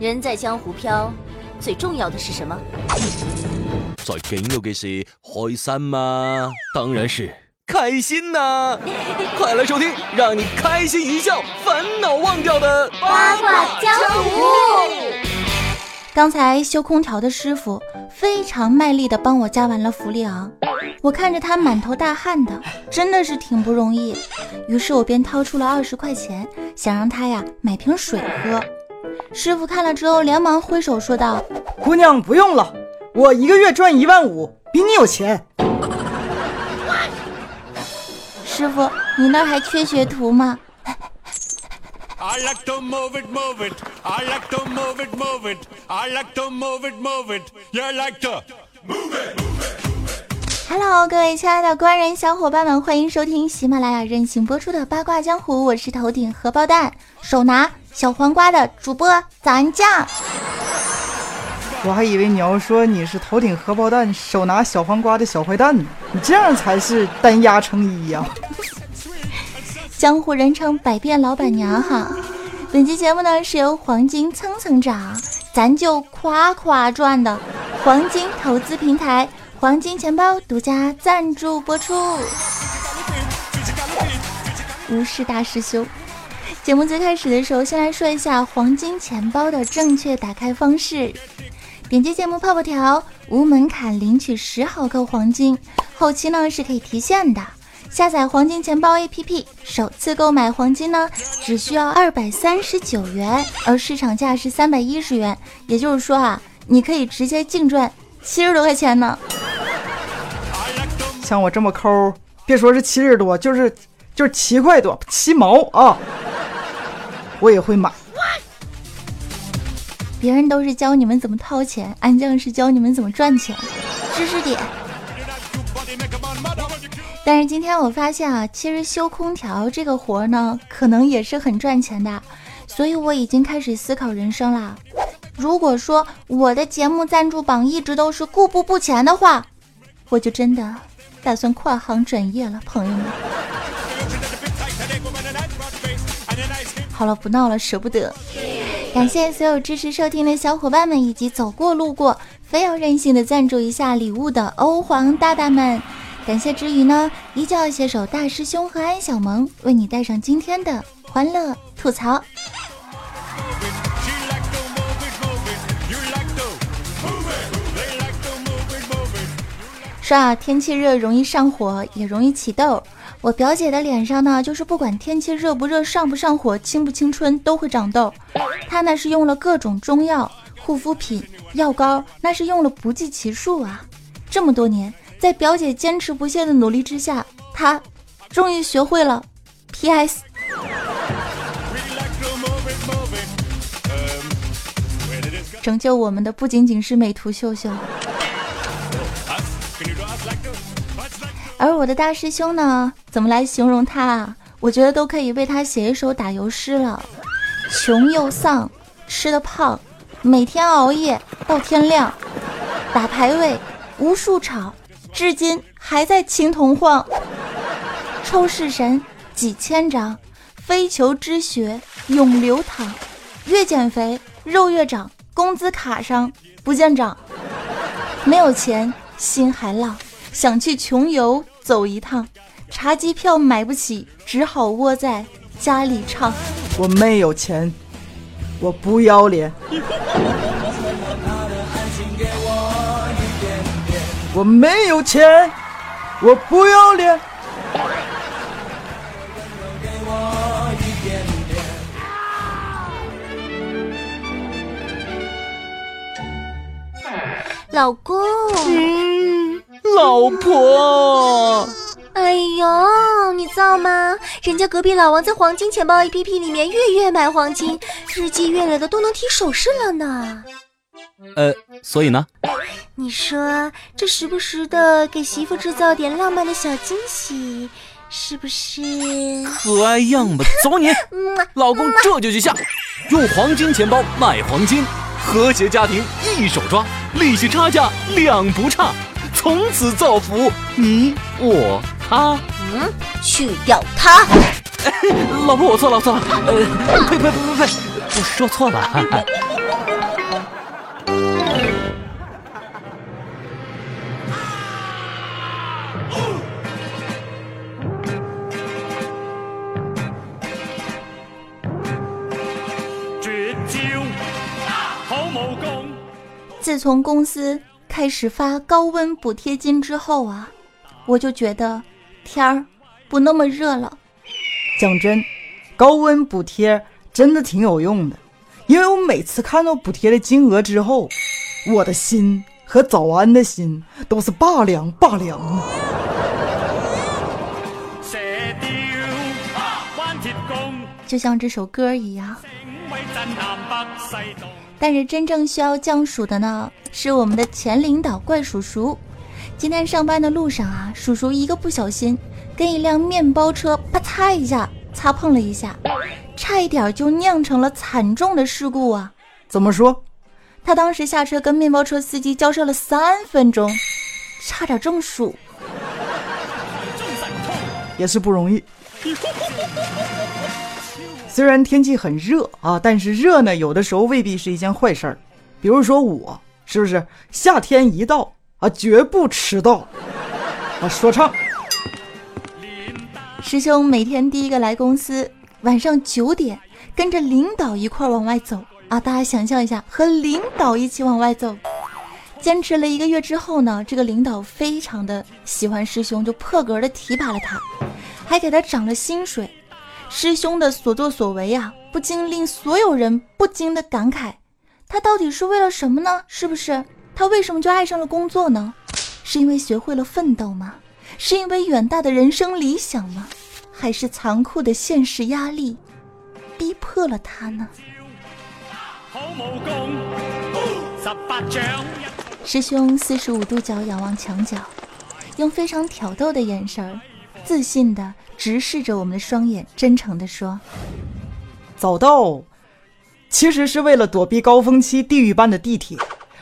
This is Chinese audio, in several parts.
人在江湖飘，最重要的是什么？最紧要的是开心吗？当然是开心呐！快来收听，让你开心一笑，烦恼忘掉的八卦江湖。刚才修空调的师傅非常卖力的帮我加完了氟利昂，我看着他满头大汗的，真的是挺不容易。于是我便掏出了二十块钱，想让他呀买瓶水喝。师傅看了之后，连忙挥手说道：“姑娘不用了，我一个月赚一万五，比你有钱。”师傅，你那还缺学徒吗？Hello，各位亲爱的官人小伙伴们，欢迎收听喜马拉雅任性播出的八卦江湖，我是头顶荷包蛋，手拿。小黄瓜的主播咱酱，我还以为你要说你是头顶荷包蛋，手拿小黄瓜的小坏蛋呢，你这样才是单压成一呀。江湖人称百变老板娘哈。本期节目呢是由黄金蹭蹭涨，咱就夸夸赚的黄金投资平台黄金钱包独家赞助播出。无视大师兄。节目最开始的时候，先来说一下黄金钱包的正确打开方式。点击节目泡泡条，无门槛领取十毫克黄金，后期呢是可以提现的。下载黄金钱包 APP，首次购买黄金呢只需要二百三十九元，而市场价是三百一十元。也就是说啊，你可以直接净赚七十多块钱呢。像我这么抠，别说是七十多，就是就是七块多，七毛啊。我也会买。别人都是教你们怎么掏钱，安酱是教你们怎么赚钱。知识点。但是今天我发现啊，其实修空调这个活呢，可能也是很赚钱的。所以我已经开始思考人生了。如果说我的节目赞助榜一直都是固步不前的话，我就真的打算跨行转业了，朋友们。好了，不闹了，舍不得。感谢所有支持收听的小伙伴们，以及走过路过非要任性的赞助一下礼物的欧皇大大们。感谢之余呢，依旧要携手大师兄和安小萌，为你带上今天的欢乐吐槽。说啊，天气热容易上火，也容易起痘。我表姐的脸上呢，就是不管天气热不热、上不上火、青不青春，都会长痘。她那是用了各种中药、护肤品、药膏，那是用了不计其数啊。这么多年，在表姐坚持不懈的努力之下，她终于学会了 PS。拯救我们的不仅仅是美图秀秀。而我的大师兄呢？怎么来形容他啊？我觉得都可以为他写一首打油诗了。穷又丧，吃的胖，每天熬夜到天亮，打排位无数场，至今还在青铜晃。抽式神几千张，非求之学永流淌。越减肥肉越长，工资卡上不见涨。没有钱心还浪。想去穷游走一趟，查机票买不起，只好窝在家里唱。我没有钱，我不要脸。我没有钱，我不要脸。老公。老婆，哎呦，你造吗？人家隔壁老王在黄金钱包 APP 里面月月买黄金，日积月累的都能提首饰了呢。呃，所以呢？你说这时不时的给媳妇制造点浪漫的小惊喜，是不是？可爱样吧，走你！老公这就去下，用黄金钱包买黄金，和谐家庭一手抓，利息差价两不差。从此造福你我他。嗯去掉他。老婆我错了我错了。呃呸呸呸呸呸我说错了。绝招好武功。自从公司开始发高温补贴金之后啊，我就觉得天儿不那么热了。讲真，高温补贴真的挺有用的，因为我每次看到补贴的金额之后，我的心和早安的心都是拔凉拔凉的。就像这首歌一样。但是真正需要降暑的呢，是我们的前领导怪叔叔。今天上班的路上啊，叔叔一个不小心，跟一辆面包车啪嚓一下擦碰了一下，差一点就酿成了惨重的事故啊！怎么说？他当时下车跟面包车司机交涉了三分钟，差点中暑，也是不容易。虽然天气很热啊，但是热呢，有的时候未必是一件坏事儿。比如说我，是不是夏天一到啊，绝不迟到啊？说唱。师兄每天第一个来公司，晚上九点跟着领导一块往外走啊！大家想象一下，和领导一起往外走，坚持了一个月之后呢，这个领导非常的喜欢师兄，就破格的提拔了他，还给他涨了薪水。师兄的所作所为啊，不禁令所有人不禁的感慨：他到底是为了什么呢？是不是他为什么就爱上了工作呢？是因为学会了奋斗吗？是因为远大的人生理想吗？还是残酷的现实压力逼迫了他呢？师兄四十五度角仰望墙角，用非常挑逗的眼神儿，自信的。直视着我们的双眼，真诚地说：“早到，其实是为了躲避高峰期地狱般的地铁；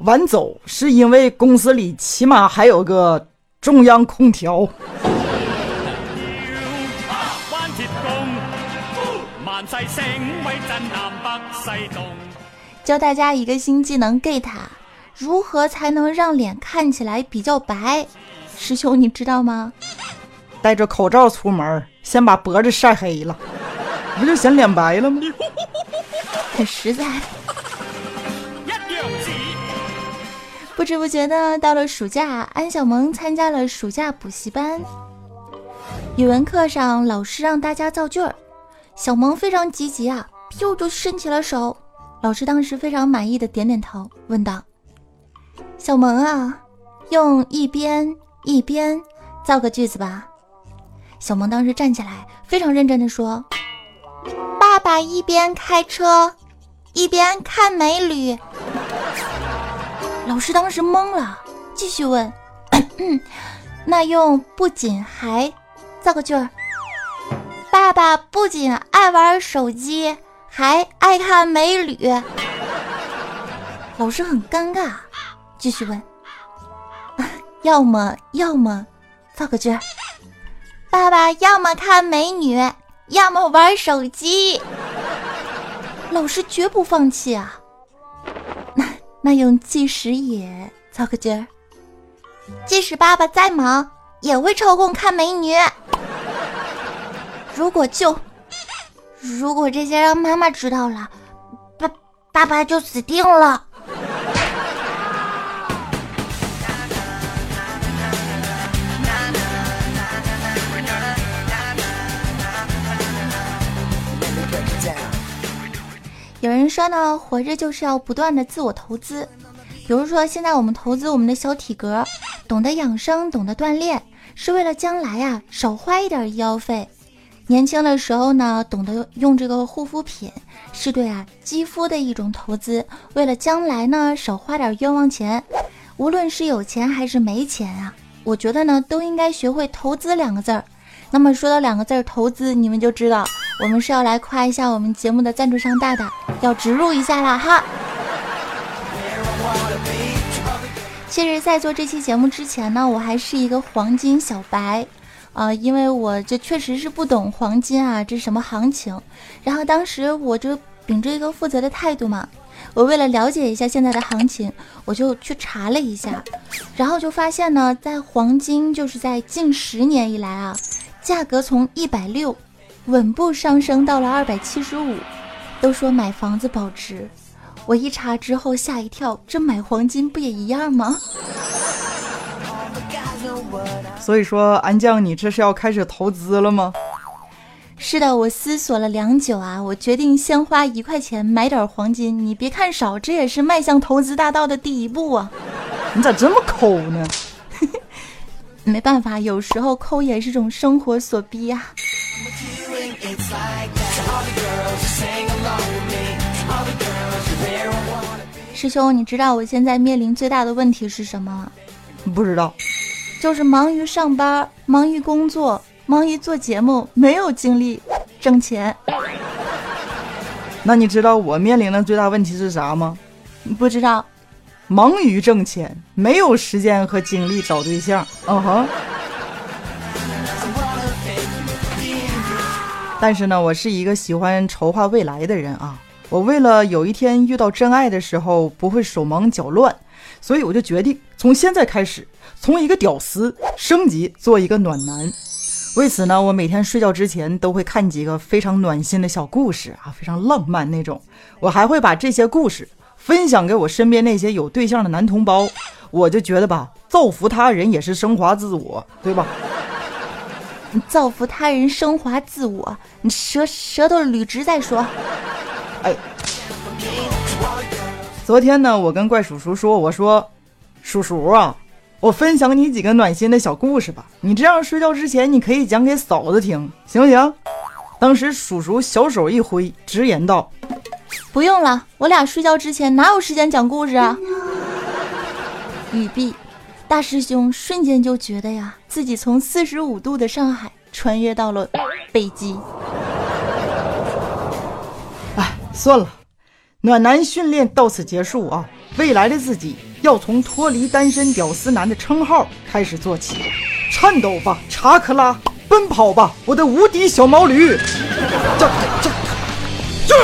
晚走，是因为公司里起码还有个中央空调。”教大家一个新技能，get，如何才能让脸看起来比较白？师兄，你知道吗？戴着口罩出门，先把脖子晒黑了，不就显脸白了吗？很 实在。不知不觉的到了暑假，安小萌参加了暑假补习班。语文课上，老师让大家造句儿，小萌非常积极啊，噗就伸起了手。老师当时非常满意的点点头，问道：“小萌啊，用一边一边造个句子吧。”小萌当时站起来，非常认真的说：“爸爸一边开车，一边看美女。”老师当时懵了，继续问：“ 那用不仅还造个句儿？爸爸不仅爱玩手机，还爱看美女。”老师很尴尬，继续问：“ 要么要么造个句儿？”爸爸要么看美女，要么玩手机。老师绝不放弃啊！那那用计时也造个句儿，即使爸爸再忙，也会抽空看美女。如果就如果这些让妈妈知道了，爸爸爸就死定了。有人说呢，活着就是要不断的自我投资。比如说，现在我们投资我们的小体格，懂得养生，懂得锻炼，是为了将来呀少花一点医药费。年轻的时候呢，懂得用这个护肤品，是对啊肌肤的一种投资，为了将来呢少花点冤枉钱。无论是有钱还是没钱啊，我觉得呢都应该学会投资两个字儿。那么说到两个字儿投资，你们就知道。我们是要来夸一下我们节目的赞助商大大，要植入一下啦哈。其实，在做这期节目之前呢，我还是一个黄金小白，啊，因为我这确实是不懂黄金啊，这什么行情。然后当时我就秉着一个负责的态度嘛，我为了了解一下现在的行情，我就去查了一下，然后就发现呢，在黄金就是在近十年以来啊，价格从一百六。稳步上升到了二百七十五，都说买房子保值，我一查之后吓一跳，这买黄金不也一样吗？所以说，安酱，你这是要开始投资了吗？是的，我思索了良久啊，我决定先花一块钱买点黄金。你别看少，这也是迈向投资大道的第一步啊！你咋这么抠呢？没办法，有时候抠也是种生活所逼呀。师兄，你知道我现在面临最大的问题是什么吗？不知道，就是忙于上班，忙于工作。忙于做节目，没有精力挣钱。那你知道我面临的最大问题是啥吗？不知道。忙于挣钱，没有时间和精力找对象。嗯哼。但是呢，我是一个喜欢筹划未来的人啊。我为了有一天遇到真爱的时候不会手忙脚乱，所以我就决定从现在开始，从一个屌丝升级做一个暖男。为此呢，我每天睡觉之前都会看几个非常暖心的小故事啊，非常浪漫那种。我还会把这些故事分享给我身边那些有对象的男同胞。我就觉得吧，造福他人也是升华自我，对吧？造福他人，升华自我，你舌舌头捋直再说。哎，昨天呢，我跟怪叔叔说，我说，叔叔啊。我分享你几个暖心的小故事吧，你这样睡觉之前，你可以讲给嫂子听，行不行？当时叔叔小手一挥，直言道：“不用了，我俩睡觉之前哪有时间讲故事啊？”语毕，大师兄瞬间就觉得呀，自己从四十五度的上海穿越到了北极。哎，算了，暖男训练到此结束啊，未来的自己。要从脱离单身屌丝男的称号开始做起，颤抖吧，查克拉！奔跑吧，我的无敌小毛驴！这这这！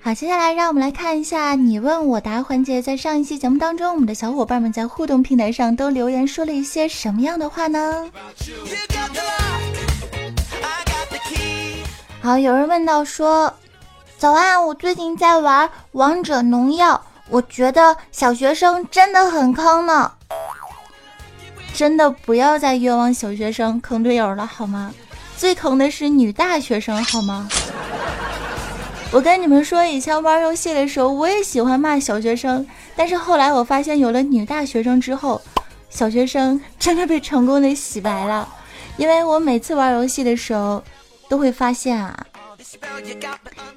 好，接下来让我们来看一下你问我答环节。在上一期节目当中，我们的小伙伴们在互动平台上都留言说了一些什么样的话呢？好，有人问到说：“早安，我最近在玩王者农药，我觉得小学生真的很坑呢。真的不要再冤枉小学生坑队友了，好吗？”最坑的是女大学生，好吗？我跟你们说，以前玩游戏的时候，我也喜欢骂小学生，但是后来我发现有了女大学生之后，小学生 真的被成功的洗白了。因为我每次玩游戏的时候，都会发现啊，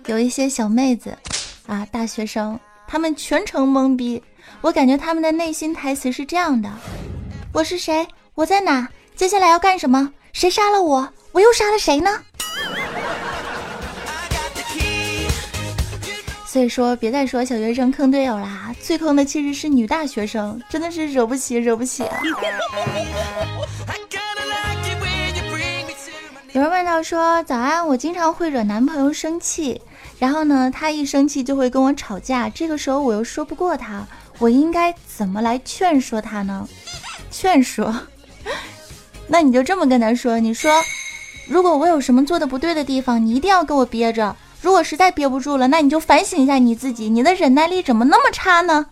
有一些小妹子啊，大学生，他们全程懵逼。我感觉他们的内心台词是这样的：我是谁？我在哪？接下来要干什么？谁杀了我？我又杀了谁呢？所以说，别再说小学生坑队友啦，最坑的其实是女大学生，真的是惹不起，惹不起啊！有人问到说：“早安，我经常会惹男朋友生气，然后呢，他一生气就会跟我吵架，这个时候我又说不过他，我应该怎么来劝说他呢？劝说？那你就这么跟他说，你说。”如果我有什么做的不对的地方，你一定要给我憋着。如果实在憋不住了，那你就反省一下你自己，你的忍耐力怎么那么差呢？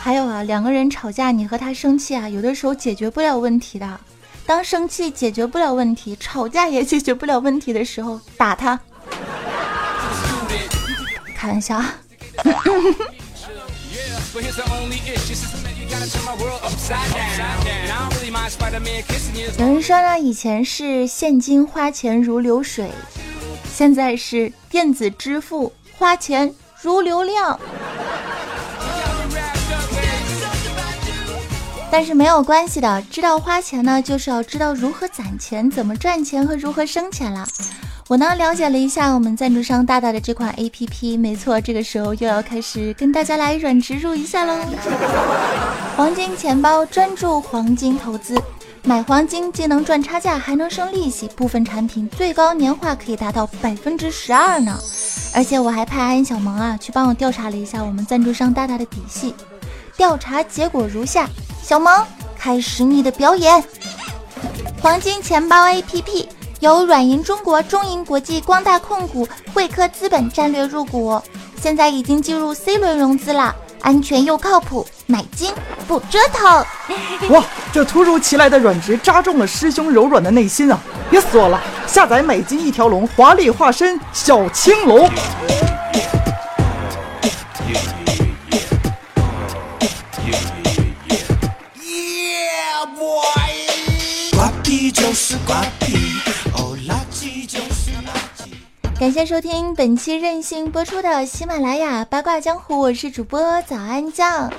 还有啊，两个人吵架，你和他生气啊，有的时候解决不了问题的。当生气解决不了问题，吵架也解决不了问题的时候，打他。开玩笑。有人说呢，以前是现金花钱如流水，现在是电子支付花钱如流量。但是没有关系的，知道花钱呢，就是要知道如何攒钱、怎么赚钱和如何生钱了。我呢了解了一下我们赞助商大大的这款 A P P，没错，这个时候又要开始跟大家来软植入一下喽。黄金钱包专注黄金投资，买黄金既能赚差价，还能生利息，部分产品最高年化可以达到百分之十二呢。而且我还派安小萌啊去帮我调查了一下我们赞助商大大的底细，调查结果如下：小萌，开始你的表演。黄金钱包 APP 由软银中国、中银国际、光大控股、汇科资本战略入股，现在已经进入 C 轮融资了，安全又靠谱，买金不折腾。哇，这突如其来的软值扎中了师兄柔软的内心啊！别说了，下载买金一条龙，华丽化身小青龙。感谢收听本期任性播出的喜马拉雅八卦江湖，我是主播早安酱。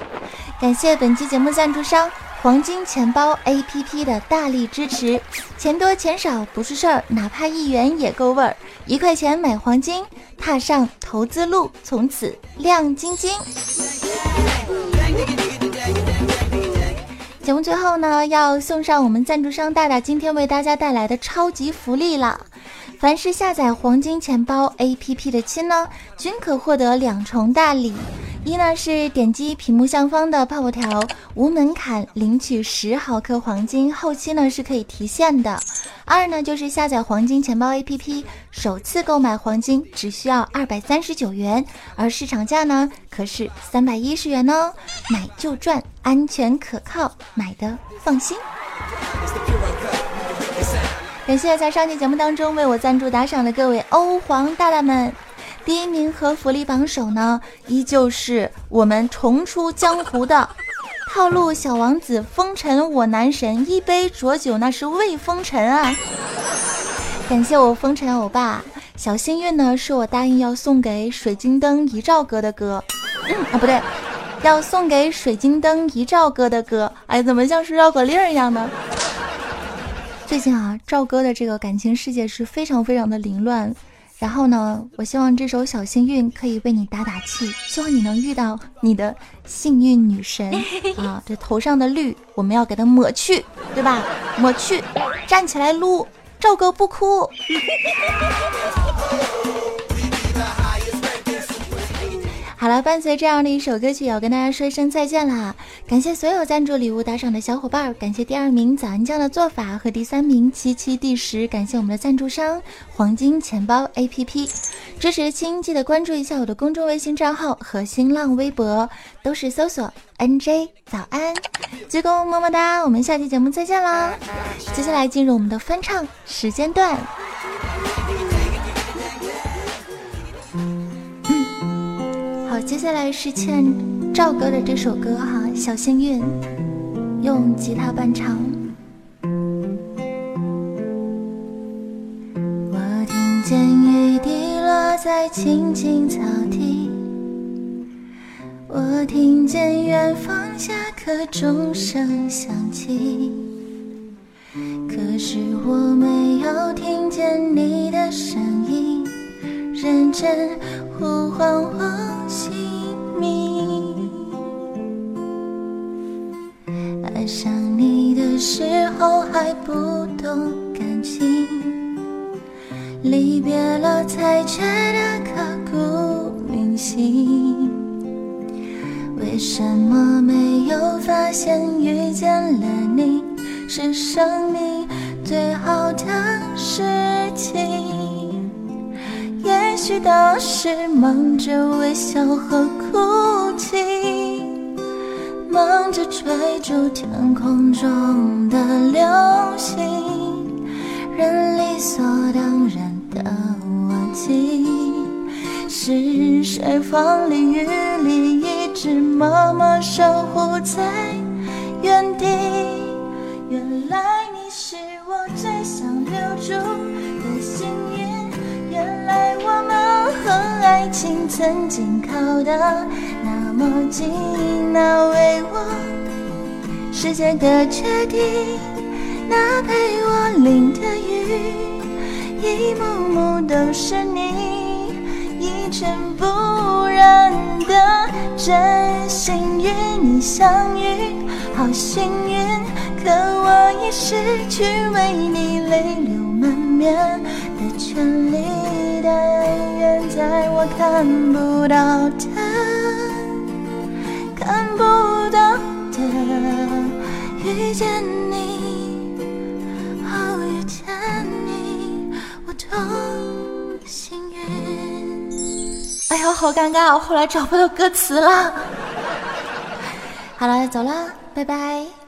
感谢本期节目赞助商黄金钱包 APP 的大力支持，钱多钱少不是事儿，哪怕一元也够味儿，一块钱买黄金，踏上投资路，从此亮晶晶。节目最后呢，要送上我们赞助商大大今天为大家带来的超级福利了。凡是下载黄金钱包 APP 的亲呢，均可获得两重大礼：一呢是点击屏幕上方的泡泡条，无门槛领取十毫克黄金，后期呢是可以提现的；二呢就是下载黄金钱包 APP，首次购买黄金只需要二百三十九元，而市场价呢可是三百一十元哦，买就赚，安全可靠，买的放心。感谢在上期节目当中为我赞助打赏的各位欧皇大大们，第一名和福利榜首呢，依旧是我们重出江湖的套路小王子风尘我男神，一杯浊酒那是为风尘啊！感谢我风尘欧巴，小幸运呢是我答应要送给水晶灯一兆哥的歌，嗯啊不对，要送给水晶灯一兆哥的歌，哎怎么像是绕口令一样呢？最近啊，赵哥的这个感情世界是非常非常的凌乱。然后呢，我希望这首《小幸运》可以为你打打气，希望你能遇到你的幸运女神 啊！这头上的绿，我们要给它抹去，对吧？抹去，站起来撸，赵哥不哭。好了，伴随这样的一首歌曲，要跟大家说一声再见啦！感谢所有赞助礼物打赏的小伙伴，感谢第二名早安酱的做法和第三名七七第十，感谢我们的赞助商黄金钱包 APP 支持亲，记得关注一下我的公众微信账号和新浪微博，都是搜索 NJ 早安，鞠躬么么哒！我们下期节目再见啦！接下来进入我们的翻唱时间段。接下来是欠赵哥的这首歌哈，《小幸运》，用吉他伴唱。我听见雨滴落在青青草地，我听见远方下课钟声响起，可是我没有听见你的声音，认真呼唤我。还不懂感情，离别了才觉得刻骨铭心。为什么没有发现遇见了你是生命最好的事情？也许当时忙着微笑和哭，着追逐天空中的流星，人理所当然的忘记，是谁风里雨里一直默默守护在原地？原来你是我最想留住的幸运。原来我们和爱情曾经靠得那么近，那为我实现的决定，那陪我淋的雨，一幕幕都是你，一尘不染的真心与你相遇，好幸运，可我已失去为你泪流满面。的权利，但愿。在我看不到的，不到的，遇见你，哦，遇见你，我多幸运。哎呀，好尴尬，我后来找不到歌词了。好了，走了，拜拜。